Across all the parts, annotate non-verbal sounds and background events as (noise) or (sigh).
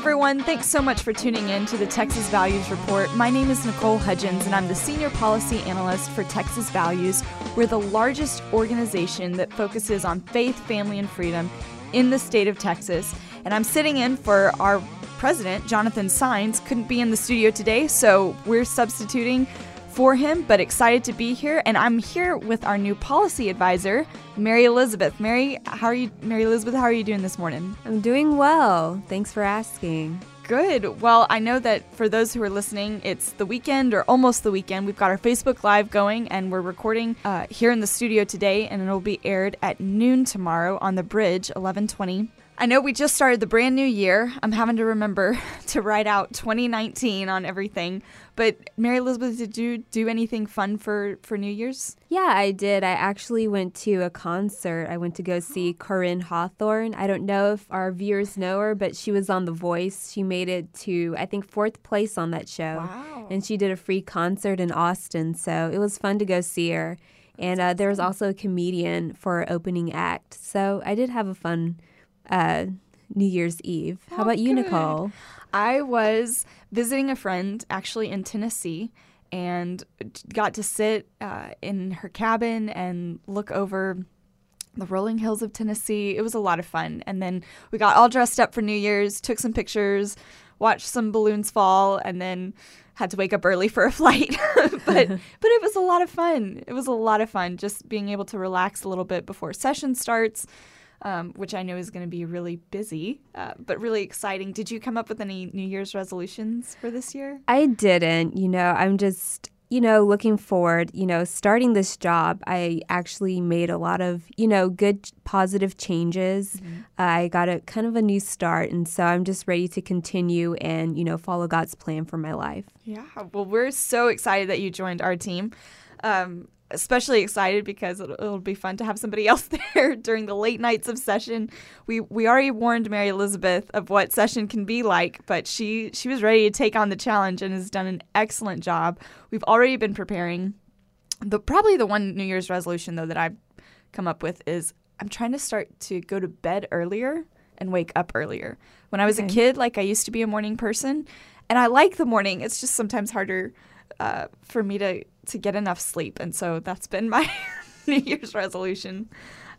everyone. Thanks so much for tuning in to the Texas Values Report. My name is Nicole Hudgens, and I'm the Senior Policy Analyst for Texas Values. We're the largest organization that focuses on faith, family, and freedom in the state of Texas. And I'm sitting in for our president, Jonathan Saenz. Couldn't be in the studio today, so we're substituting for him, but excited to be here. And I'm here with our new policy advisor, Mary Elizabeth. Mary, how are you, Mary Elizabeth? How are you doing this morning? I'm doing well. Thanks for asking. Good. Well, I know that for those who are listening, it's the weekend or almost the weekend. We've got our Facebook Live going, and we're recording uh, here in the studio today, and it'll be aired at noon tomorrow on the bridge, 1120 I know we just started the brand new year. I'm having to remember (laughs) to write out 2019 on everything. But Mary Elizabeth, did you do anything fun for for New Year's? Yeah, I did. I actually went to a concert. I went to go see Corinne Hawthorne. I don't know if our viewers know her, but she was on The Voice. She made it to I think fourth place on that show. Wow. And she did a free concert in Austin, so it was fun to go see her. And uh, there was also a comedian for opening act. So I did have a fun uh, New Year's Eve. How oh, about you, good. Nicole? I was visiting a friend actually in Tennessee and got to sit uh, in her cabin and look over the rolling hills of Tennessee. It was a lot of fun. And then we got all dressed up for New Year's, took some pictures, watched some balloons fall, and then had to wake up early for a (laughs) flight. (laughs) but (laughs) but it was a lot of fun. It was a lot of fun just being able to relax a little bit before session starts um, which I know is going to be really busy, uh, but really exciting. Did you come up with any New Year's resolutions for this year? I didn't. You know, I'm just you know, looking forward, you know, starting this job, I actually made a lot of, you know, good positive changes. Mm-hmm. Uh, I got a kind of a new start. And so I'm just ready to continue and, you know, follow God's plan for my life. Yeah. Well, we're so excited that you joined our team. Um, especially excited because it'll, it'll, be fun to have somebody (laughs) else there during the late nights of session. We we already warned Mary Elizabeth of what session can be like, but she she was ready to take on the challenge and has done an excellent job. We've already been preparing. The probably the one New Year's resolution though that I've come up with is I'm trying to start to go to bed earlier and wake up earlier. When I was okay. a kid, like I used to be a morning person, and I like the morning. It's just sometimes harder uh, for me to to get enough sleep, and so that's been my (laughs) New Year's resolution,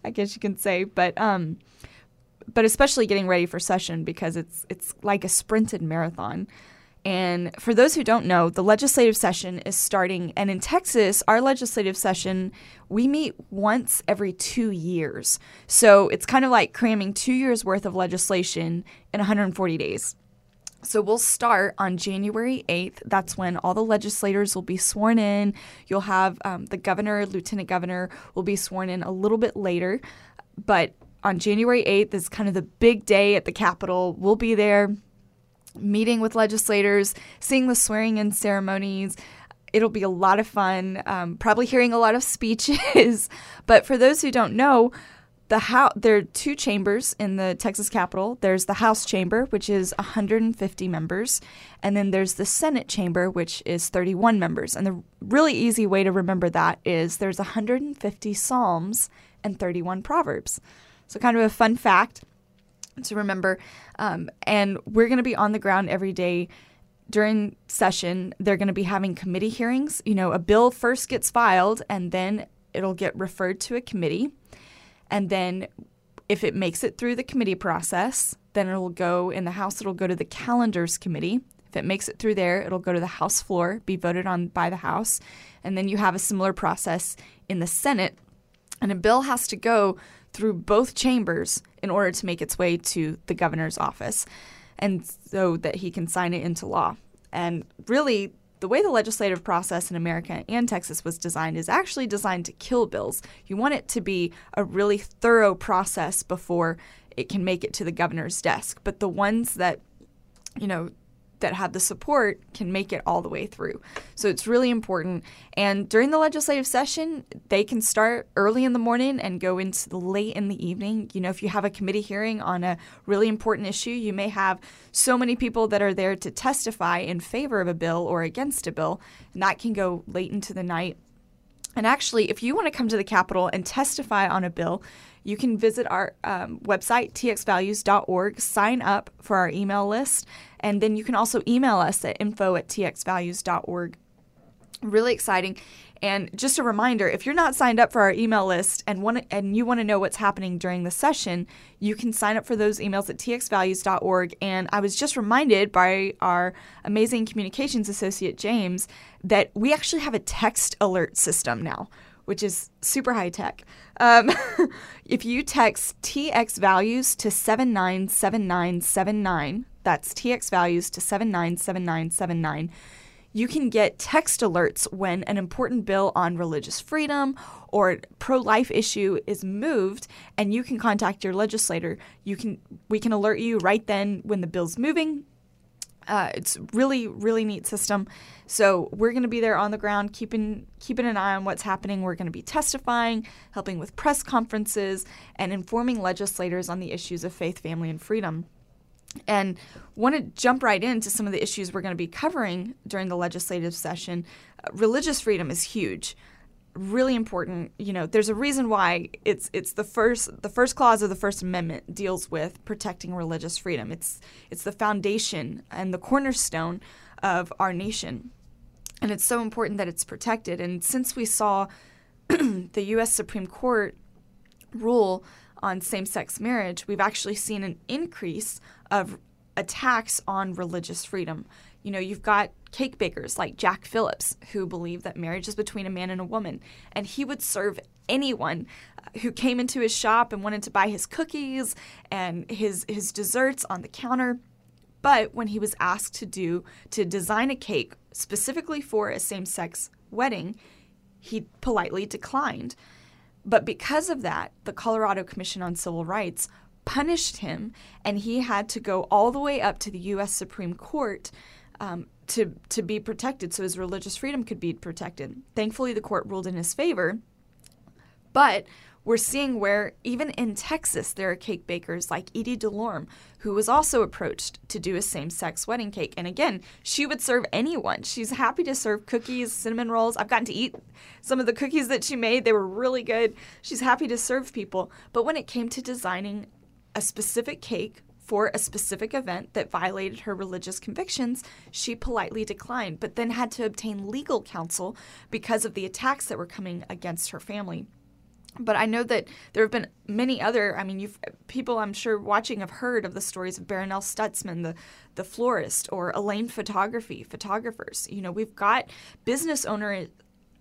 I guess you can say. But um, but especially getting ready for session because it's it's like a sprinted marathon. And for those who don't know, the legislative session is starting. And in Texas, our legislative session, we meet once every two years. So it's kind of like cramming two years worth of legislation in 140 days. So we'll start on January 8th. That's when all the legislators will be sworn in. You'll have um, the governor, lieutenant governor will be sworn in a little bit later. But on January 8th is kind of the big day at the Capitol. We'll be there meeting with legislators, seeing the swearing in ceremonies. It'll be a lot of fun, um, probably hearing a lot of speeches. (laughs) but for those who don't know, the house there are two chambers in the Texas Capitol. There's the House chamber, which is 150 members, and then there's the Senate chamber, which is 31 members. And the really easy way to remember that is there's 150 Psalms and 31 Proverbs. So kind of a fun fact to remember. Um, and we're going to be on the ground every day during session. They're going to be having committee hearings. You know, a bill first gets filed, and then it'll get referred to a committee and then if it makes it through the committee process, then it'll go in the House, it'll go to the calendars committee. If it makes it through there, it'll go to the House floor, be voted on by the House. And then you have a similar process in the Senate. And a bill has to go through both chambers in order to make its way to the governor's office and so that he can sign it into law. And really, the way the legislative process in America and Texas was designed is actually designed to kill bills. You want it to be a really thorough process before it can make it to the governor's desk. But the ones that, you know, that have the support can make it all the way through. So it's really important. And during the legislative session, they can start early in the morning and go into late in the evening. You know, if you have a committee hearing on a really important issue, you may have so many people that are there to testify in favor of a bill or against a bill, and that can go late into the night. And actually, if you want to come to the Capitol and testify on a bill, you can visit our um, website, txvalues.org, sign up for our email list, and then you can also email us at info at txvalues.org. Really exciting. And just a reminder, if you're not signed up for our email list and want and you want to know what's happening during the session, you can sign up for those emails at txvalues.org. And I was just reminded by our amazing communications associate James that we actually have a text alert system now, which is super high tech. Um, (laughs) if you text TX values to 797979, that's TX values to 797979 you can get text alerts when an important bill on religious freedom or pro life issue is moved and you can contact your legislator. You can we can alert you right then when the bill's moving. Uh, it's really really neat system. So we're going to be there on the ground, keeping keeping an eye on what's happening. We're going to be testifying, helping with press conferences, and informing legislators on the issues of faith, family, and freedom and want to jump right into some of the issues we're going to be covering during the legislative session. Uh, religious freedom is huge, really important. You know, there's a reason why it's it's the first the first clause of the First Amendment deals with protecting religious freedom. It's it's the foundation and the cornerstone of our nation, and it's so important that it's protected. And since we saw (clears throat) the U.S. Supreme Court rule on same sex marriage, we've actually seen an increase of attacks on religious freedom. You know, you've got cake bakers like Jack Phillips who believe that marriage is between a man and a woman, and he would serve anyone uh, who came into his shop and wanted to buy his cookies and his his desserts on the counter. But when he was asked to do to design a cake specifically for a same-sex wedding, he politely declined. But because of that, the Colorado Commission on Civil Rights punished him, and he had to go all the way up to the U.S. Supreme Court um, to to be protected, so his religious freedom could be protected. Thankfully, the court ruled in his favor, but we're seeing where even in Texas there are cake bakers like Edie DeLorme, who was also approached to do a same-sex wedding cake. And again, she would serve anyone. She's happy to serve cookies, cinnamon rolls. I've gotten to eat some of the cookies that she made. They were really good. She's happy to serve people. But when it came to designing a specific cake for a specific event that violated her religious convictions, she politely declined, but then had to obtain legal counsel because of the attacks that were coming against her family. But I know that there have been many other. I mean, you've people I'm sure watching have heard of the stories of Barronelle Stutzman, the the florist, or Elane Photography, photographers. You know, we've got business owner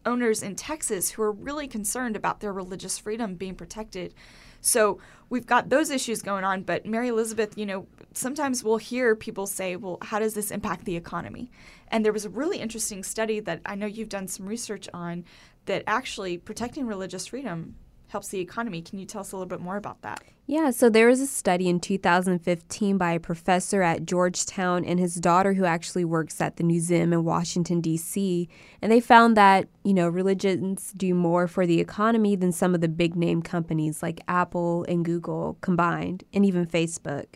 owners in Texas who are really concerned about their religious freedom being protected. So we've got those issues going on. But Mary Elizabeth, you know, sometimes we'll hear people say, well, how does this impact the economy? And there was a really interesting study that I know you've done some research on that actually protecting religious freedom helps the economy. Can you tell us a little bit more about that? Yeah, so there was a study in 2015 by a professor at Georgetown and his daughter who actually works at the museum in Washington D.C. and they found that, you know, religions do more for the economy than some of the big name companies like Apple and Google combined and even Facebook.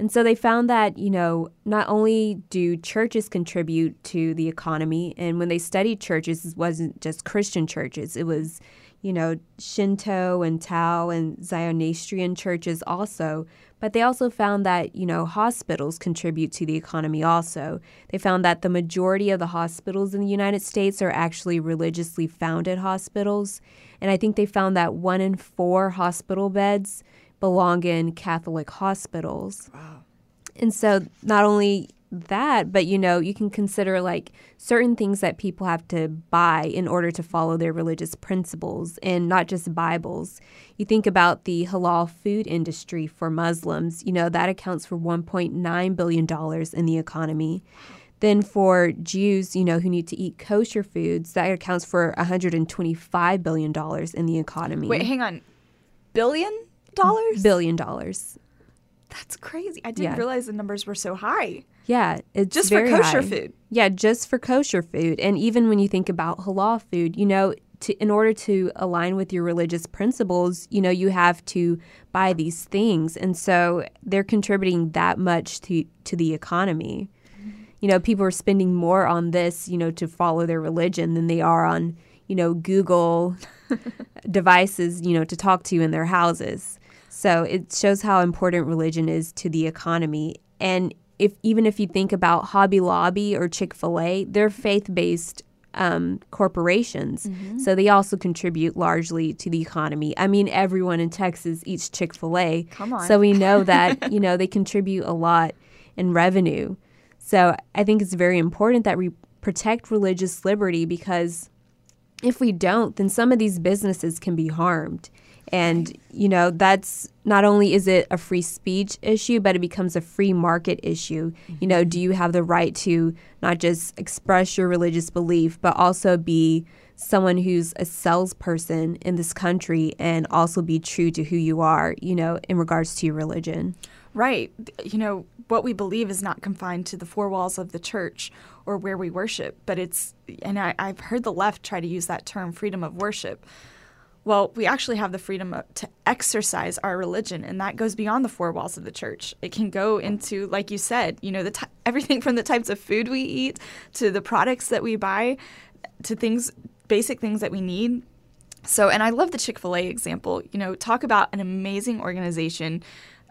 And so they found that, you know, not only do churches contribute to the economy, and when they studied churches, it wasn't just Christian churches, it was you know, Shinto and Tao and Zoroastrian churches also. But they also found that, you know, hospitals contribute to the economy also. They found that the majority of the hospitals in the United States are actually religiously founded hospitals. And I think they found that one in four hospital beds belong in Catholic hospitals. Wow. And so not only that, but you know, you can consider like certain things that people have to buy in order to follow their religious principles and not just Bibles. You think about the halal food industry for Muslims, you know, that accounts for $1.9 billion in the economy. Then for Jews, you know, who need to eat kosher foods, that accounts for $125 billion in the economy. Wait, hang on. Billion dollars? Billion dollars. That's crazy. I didn't yeah. realize the numbers were so high. Yeah, it's just for kosher high. food. Yeah, just for kosher food. And even when you think about halal food, you know, to, in order to align with your religious principles, you know, you have to buy these things. And so they're contributing that much to, to the economy. You know, people are spending more on this, you know, to follow their religion than they are on, you know, Google (laughs) devices, you know, to talk to in their houses. So it shows how important religion is to the economy. And if even if you think about Hobby Lobby or Chick Fil A, they're faith-based um, corporations, mm-hmm. so they also contribute largely to the economy. I mean, everyone in Texas eats Chick Fil A, so we know that (laughs) you know they contribute a lot in revenue. So I think it's very important that we protect religious liberty because if we don't, then some of these businesses can be harmed. And, you know, that's not only is it a free speech issue, but it becomes a free market issue. Mm-hmm. You know, do you have the right to not just express your religious belief, but also be someone who's a salesperson in this country and also be true to who you are, you know, in regards to your religion? Right. You know, what we believe is not confined to the four walls of the church or where we worship, but it's, and I, I've heard the left try to use that term, freedom of worship well, we actually have the freedom to exercise our religion, and that goes beyond the four walls of the church. It can go into, like you said, you know, the t- (laughs) everything from the types of food we eat to the products that we buy to things, basic things that we need. So, and I love the Chick fil A example. You know, talk about an amazing organization,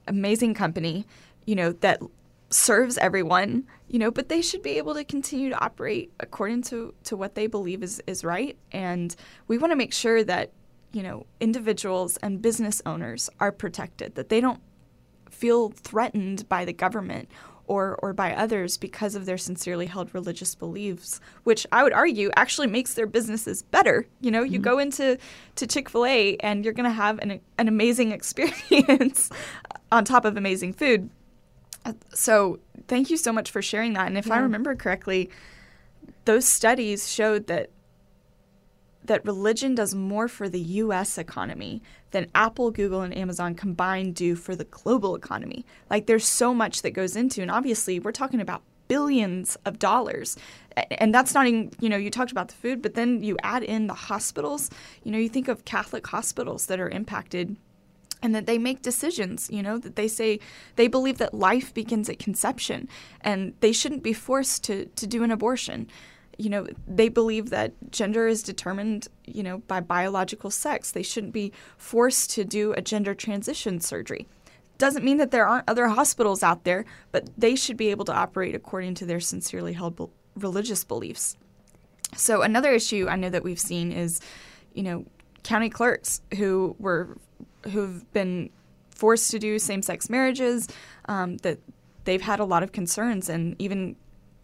amazing company, you know, that serves everyone, you know, but they should be able to continue to operate according to, to what they believe is, is right. And we want to make sure that you know, individuals and business owners are protected, that they don't feel threatened by the government or, or by others because of their sincerely held religious beliefs, which I would argue actually makes their businesses better. You know, mm-hmm. you go into to Chick-fil-A and you're going to have an, an amazing (laughs) experience on top of amazing food. So thank you so much for sharing that. And if yeah. I remember correctly, those studies showed that that religion does more for the US economy than Apple, Google, and Amazon combined do for the global economy. Like there's so much that goes into, and obviously we're talking about billions of dollars. And that's not even, you know, you talked about the food, but then you add in the hospitals. You know, you think of Catholic hospitals that are impacted and that they make decisions, you know, that they say they believe that life begins at conception and they shouldn't be forced to, to do an abortion you know, they believe that gender is determined, you know, by biological sex. They shouldn't be forced to do a gender transition surgery. Doesn't mean that there aren't other hospitals out there, but they should be able to operate according to their sincerely held be- religious beliefs. So another issue I know that we've seen is, you know, county clerks who were who've been forced to do same-sex marriages. Um, that they've had a lot of concerns, and even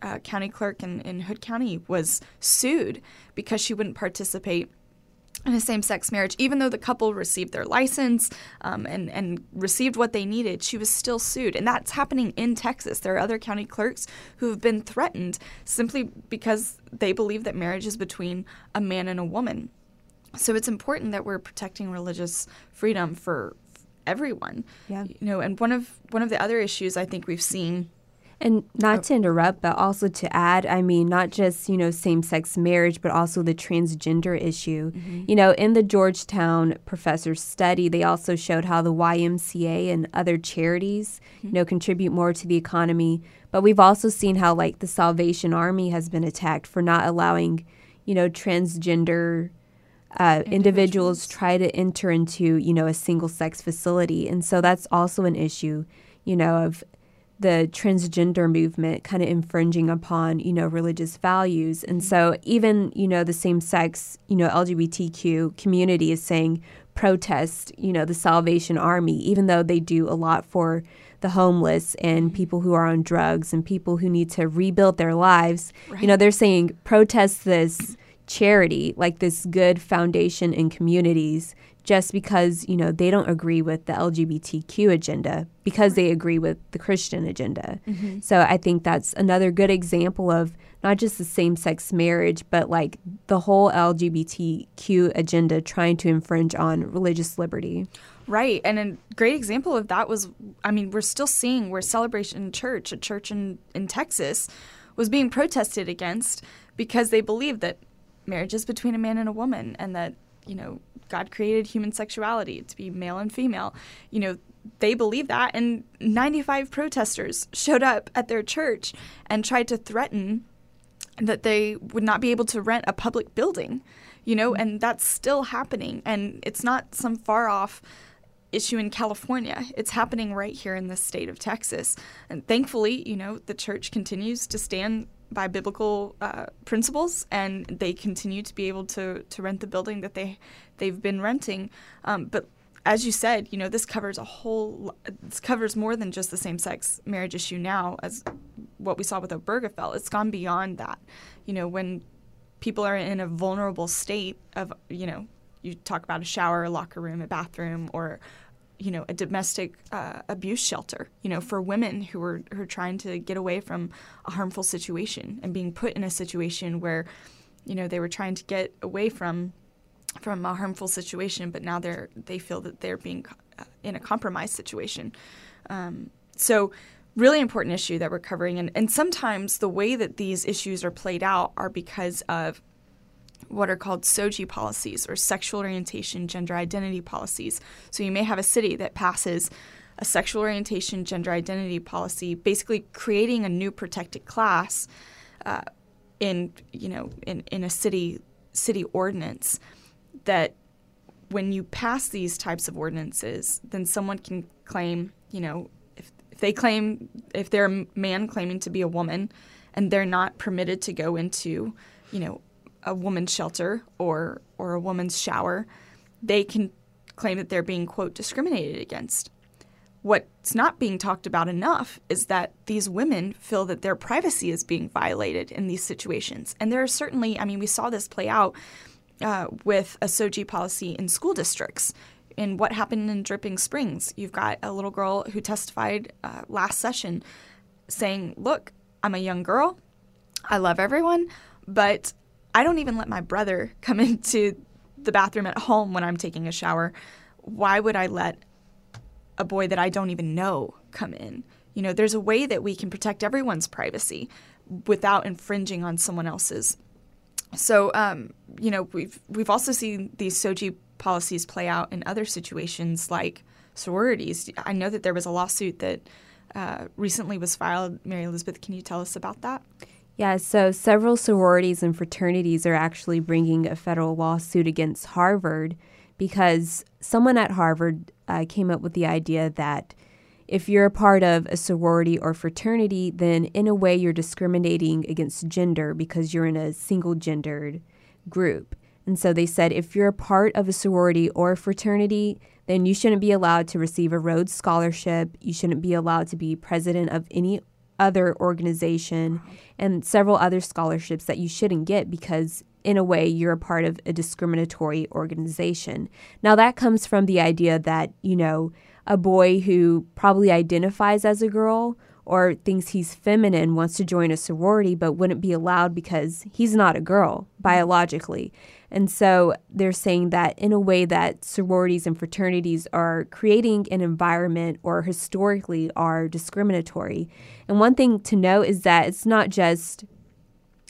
uh, county clerk in, in Hood County was sued because she wouldn't participate in a same-sex marriage, even though the couple received their license um, and and received what they needed, she was still sued, and that's happening in Texas. There are other county clerks who have been threatened simply because they believe that marriage is between a man and a woman. So it's important that we're protecting religious freedom for everyone. Yeah. You know, and one of one of the other issues I think we've seen and not oh. to interrupt, but also to add, I mean, not just, you know, same sex marriage, but also the transgender issue. Mm-hmm. You know, in the Georgetown professor's study, they also showed how the YMCA and other charities, mm-hmm. you know, contribute more to the economy. But we've also seen how, like, the Salvation Army has been attacked for not allowing, you know, transgender. Uh, individuals. individuals try to enter into, you know, a single sex facility. And so that's also an issue, you know, of the transgender movement kind of infringing upon you know religious values. And mm-hmm. so even you know the same sex you know lgbtq community is saying protest you know the salvation army even though they do a lot for the homeless and mm-hmm. people who are on drugs and people who need to rebuild their lives. Right. you know they're saying protest this charity like this good foundation in communities just because you know they don't agree with the LGBTQ agenda because they agree with the Christian agenda. Mm-hmm. So I think that's another good example of not just the same-sex marriage but like the whole LGBTQ agenda trying to infringe on religious liberty. Right. And a great example of that was I mean we're still seeing where Celebration Church, a church in in Texas, was being protested against because they believed that marriage is between a man and a woman and that, you know, God created human sexuality to be male and female. You know, they believe that. And 95 protesters showed up at their church and tried to threaten that they would not be able to rent a public building, you know, and that's still happening. And it's not some far off issue in California. It's happening right here in the state of Texas. And thankfully, you know, the church continues to stand by biblical uh, principles, and they continue to be able to to rent the building that they they've been renting. Um, but as you said, you know, this covers a whole, this covers more than just the same sex marriage issue now, as what we saw with Obergefell. It's gone beyond that. You know, when people are in a vulnerable state of, you know, you talk about a shower, a locker room, a bathroom, or, you know, a domestic uh, abuse shelter, you know, for women who are, who are trying to get away from a harmful situation and being put in a situation where, you know, they were trying to get away from from a harmful situation, but now they're they feel that they're being uh, in a compromised situation. Um, so, really important issue that we're covering, and, and sometimes the way that these issues are played out are because of what are called SOGI policies or sexual orientation gender identity policies. So you may have a city that passes a sexual orientation gender identity policy, basically creating a new protected class uh, in you know in, in a city city ordinance that when you pass these types of ordinances, then someone can claim, you know, if, if they claim, if they're a man claiming to be a woman and they're not permitted to go into, you know, a woman's shelter or, or a woman's shower, they can claim that they're being, quote, discriminated against. What's not being talked about enough is that these women feel that their privacy is being violated in these situations. And there are certainly, I mean, we saw this play out uh, with a SOGI policy in school districts. In what happened in Dripping Springs, you've got a little girl who testified uh, last session saying, Look, I'm a young girl. I love everyone, but I don't even let my brother (laughs) come into the bathroom at home when I'm taking a shower. Why would I let a boy that I don't even know come in? You know, there's a way that we can protect everyone's privacy without infringing on someone else's so, um, you know, we've we've also seen these SOGI policies play out in other situations like sororities. I know that there was a lawsuit that uh, recently was filed. Mary Elizabeth, can you tell us about that? Yeah, so several sororities and fraternities are actually bringing a federal lawsuit against Harvard because someone at Harvard uh, came up with the idea that if you're a part of a sorority or fraternity, then in a way you're discriminating against gender because you're in a single gendered group. And so they said if you're a part of a sorority or a fraternity, then you shouldn't be allowed to receive a Rhodes Scholarship. You shouldn't be allowed to be president of any other organization and several other scholarships that you shouldn't get because, in a way, you're a part of a discriminatory organization. Now, that comes from the idea that, you know, a boy who probably identifies as a girl or thinks he's feminine wants to join a sorority but wouldn't be allowed because he's not a girl biologically. And so they're saying that in a way that sororities and fraternities are creating an environment or historically are discriminatory. And one thing to note is that it's not just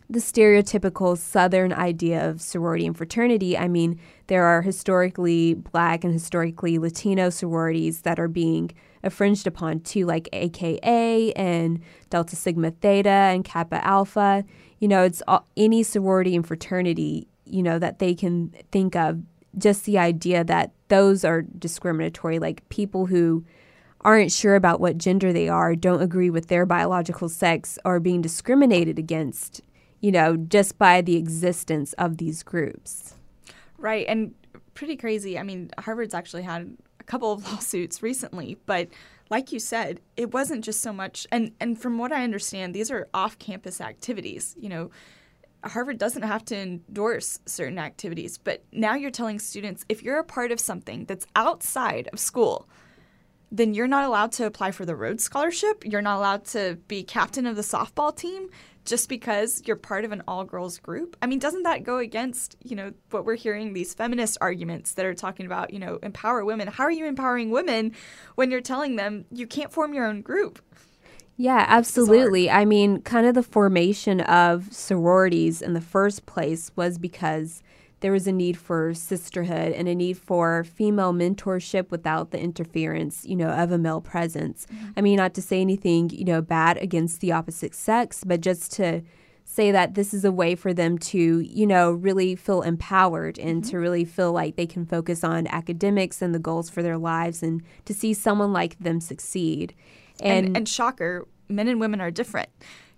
the stereotypical Southern idea of sorority and fraternity. I mean, there are historically black and historically Latino sororities that are being infringed upon too, like AKA and Delta Sigma Theta and Kappa Alpha. You know, it's all, any sorority and fraternity, you know, that they can think of. Just the idea that those are discriminatory, like people who aren't sure about what gender they are, don't agree with their biological sex, are being discriminated against you know, just by the existence of these groups. Right. And pretty crazy. I mean, Harvard's actually had a couple of (laughs) lawsuits recently, but like you said, it wasn't just so much and and from what I understand, these are off-campus activities, you know, Harvard doesn't have to endorse certain activities, but now you're telling students if you're a part of something that's outside of school, then you're not allowed to apply for the Rhodes Scholarship. You're not allowed to be captain of the softball team just because you're part of an all girls group. I mean, doesn't that go against, you know, what we're hearing these feminist arguments that are talking about, you know, empower women? How are you empowering women when you're telling them you can't form your own group? Yeah, absolutely. I mean, kind of the formation of sororities in the first place was because there was a need for sisterhood and a need for female mentorship without the interference, you know, of a male presence. Mm-hmm. I mean, not to say anything, you know, bad against the opposite sex, but just to say that this is a way for them to, you know, really feel empowered and mm-hmm. to really feel like they can focus on academics and the goals for their lives and to see someone like them succeed. And and, and shocker, men and women are different.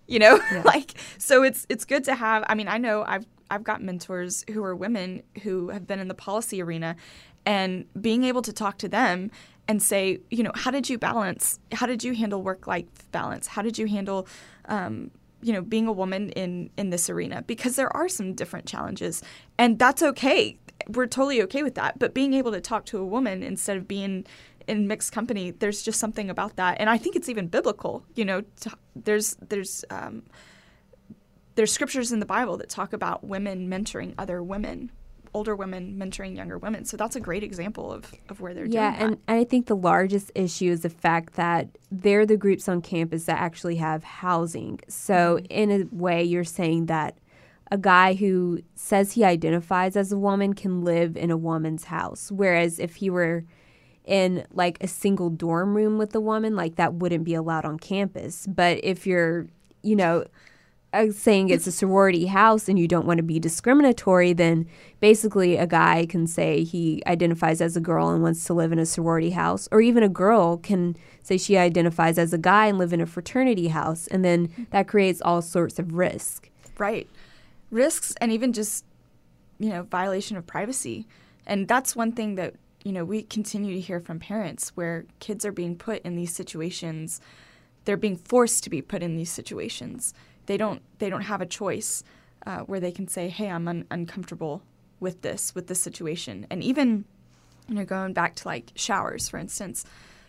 You know, yeah. (laughs) like so it's it's good to have I mean, I know I've I've got mentors who are women who have been in the policy arena and being able to talk to them and say, you know, how did you balance? How did you handle work life balance? How did you handle, um, you know, being a woman in in this arena? Because there are some different challenges, and that's okay. We're totally okay with that. But being able to talk to a woman instead of being in mixed company, there's just something about that, and I think it's even biblical. You know, to, there's there's um, there's scriptures in the Bible that talk about women mentoring other women older women mentoring younger women. So that's a great example of, of where they're yeah, doing that. and I think the largest issue is the fact that they're the groups on campus that actually have housing. So mm-hmm. in a way, you're saying that a guy who says he identifies as a woman can live in a woman's house, whereas if he were in like a single dorm room with a woman, like that wouldn't be allowed on campus. But if you're, you know, uh, saying it's a sorority house and you don't want to be discriminatory, then basically a guy can say he identifies as a girl and wants to live in a sorority house, or even a girl can say she identifies as a guy and live in a fraternity house, and then that creates all sorts of risk. Right, risks, and even just you know violation of privacy, and that's one thing that you know we continue to hear from parents where kids are being put in these situations. They're being forced to be put in these situations they don't they don't have a choice uh, where they can say, "Hey, I'm un- uncomfortable with this with this situation," and even you know going back to like showers, for instance.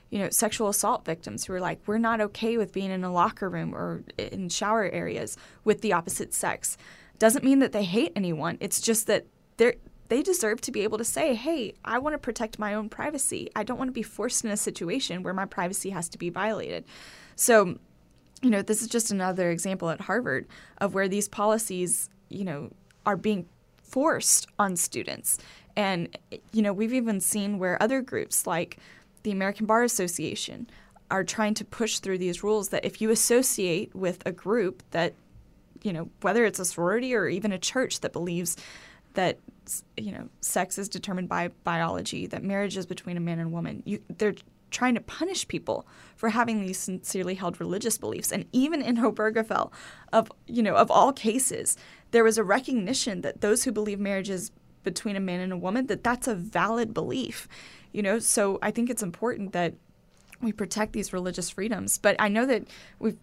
You know, sexual assault victims who are like, we're not okay with being in a locker room or in shower areas with the opposite sex. Doesn't mean that they hate anyone. It's just that they're they deserve to be able to say, hey, I want to protect my own privacy. I don't want to be forced in a situation where my privacy has to be violated. So you know, this is just another example at Harvard of where these policies, you know, are being forced on students. And, you know, we've even seen where other groups like the American Bar Association are trying to push through these rules that if you associate with a group that, you know, whether it's a sorority or even a church that believes that you know sex is determined by biology that marriage is between a man and woman you, they're trying to punish people for having these sincerely held religious beliefs. And even in (laughs) Obergefell, of you know, of all cases, there was a recognition that those who believe marriage is between a man and a woman, that that's a valid belief. You know, so I think it's important that we protect these religious freedoms. But I know that we've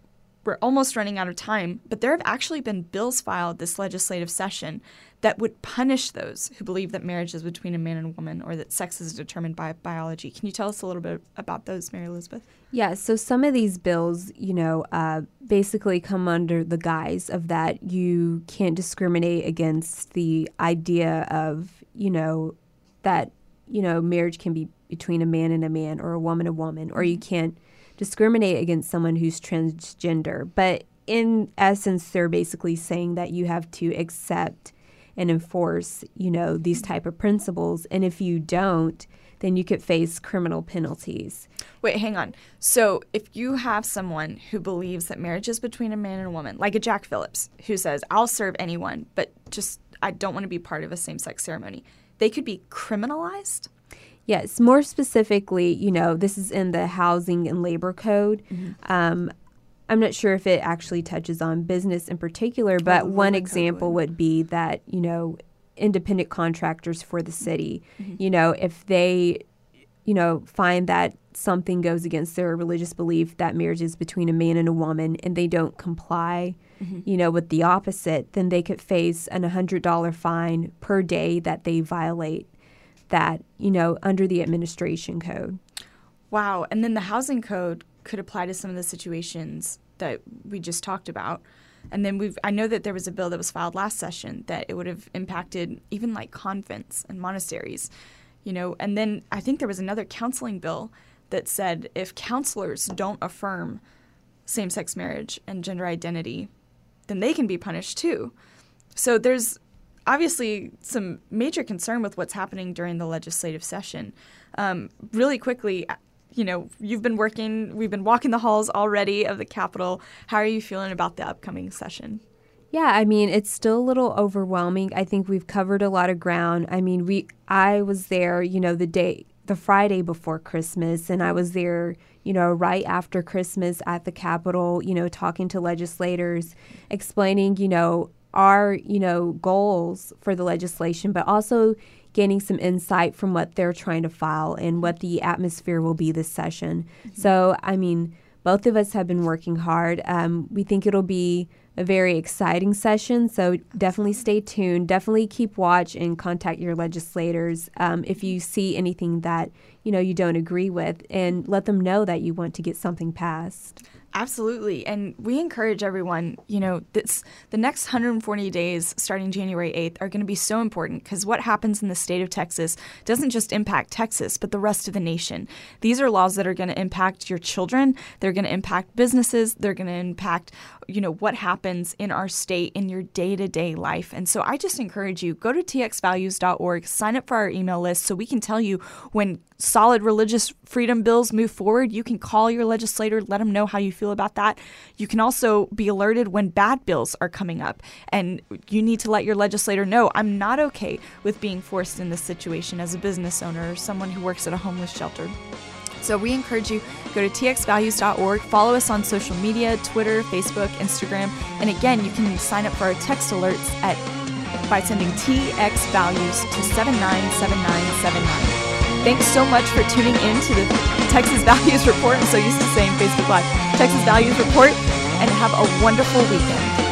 we're almost running out of time, but there have actually been bills filed this legislative session that would punish those who believe that marriage is between a man and a woman or that sex is determined by biology. Can you tell us a little bit about those, Mary Elizabeth? Yeah, so some of these bills, you know, uh, basically come under the guise of that you can't discriminate against the idea of, you know, that, you know, marriage can be between a man and a man or a woman a woman, or you can't discriminate against someone who's transgender. But in essence, they're basically saying that you have to accept and enforce, you know, these mm-hmm. type of principles. And if you don't, then you could face criminal penalties. Wait, hang on. So if you have someone who believes that marriage is between a man and a woman, like a Jack Phillips, who says, I'll serve anyone, but just I don't want to be part of a same sex ceremony, they could be criminalized? Yes, more specifically, you know, this is in the Housing and Labor Code. Mm-hmm. Um, I'm not sure if it actually touches on business in particular, but oh, one example would be that, you know, independent contractors for the city, mm-hmm. you know, if they, you know, find that something goes against their religious belief that marriage is between a man and a woman and they don't comply, mm-hmm. you know, with the opposite, then they could face an $100 fine per day that they violate that, you know, under the administration code. Wow. And then the housing code could apply to some of the situations that we just talked about. And then we've I know that there was a bill that was filed last session that it would have impacted even like convents and monasteries, you know. And then I think there was another counseling bill that said if counselors don't affirm same-sex marriage and gender identity, then they can be punished too. So there's obviously some major concern with what's happening during the legislative session. Um, really quickly, you know, you've been working, we've been walking the halls already of the Capitol. How are you feeling about the upcoming session? Yeah, I mean, it's still a little overwhelming. I think we've covered a lot of ground. I mean, we I was there, you know, the day the Friday before Christmas and I was there, you know, right after Christmas at the Capitol, you know, talking to legislators, explaining, you know, our, you know, goals for the legislation, but also gaining some insight from what they're trying to file and what the atmosphere will be this session. Mm-hmm. So, I mean, both of us have been working hard. Um, we think it'll be a very exciting session. So definitely stay tuned. Definitely keep watch and contact your legislators um, if you see anything that you know you don't agree with, and let them know that you want to get something passed. Absolutely. And we encourage everyone, you know, this the next 140 days starting January 8th are going to be so important because what happens in the state of Texas doesn't just impact Texas, but the rest of the nation. These are laws that are going to impact your children, they're going to impact businesses, they're going to impact, you know, what happens in our state in your day-to-day life. And so I just encourage you go to txvalues.org, sign up for our email list so we can tell you when solid religious freedom bills move forward, you can call your legislator, let them know how you feel about that. You can also be alerted when bad bills are coming up, and you need to let your legislator know I'm not okay with being forced in this situation as a business owner or someone who works at a homeless shelter. So we encourage you go to txvalues.org, follow us on social media, Twitter, Facebook, Instagram, and again, you can sign up for our text alerts at by sending TX values to 797979. Thanks so much for tuning in to the Texas (laughs) Values Report. I'm so used to saying Facebook Live. Texas Values Report, and have a wonderful weekend.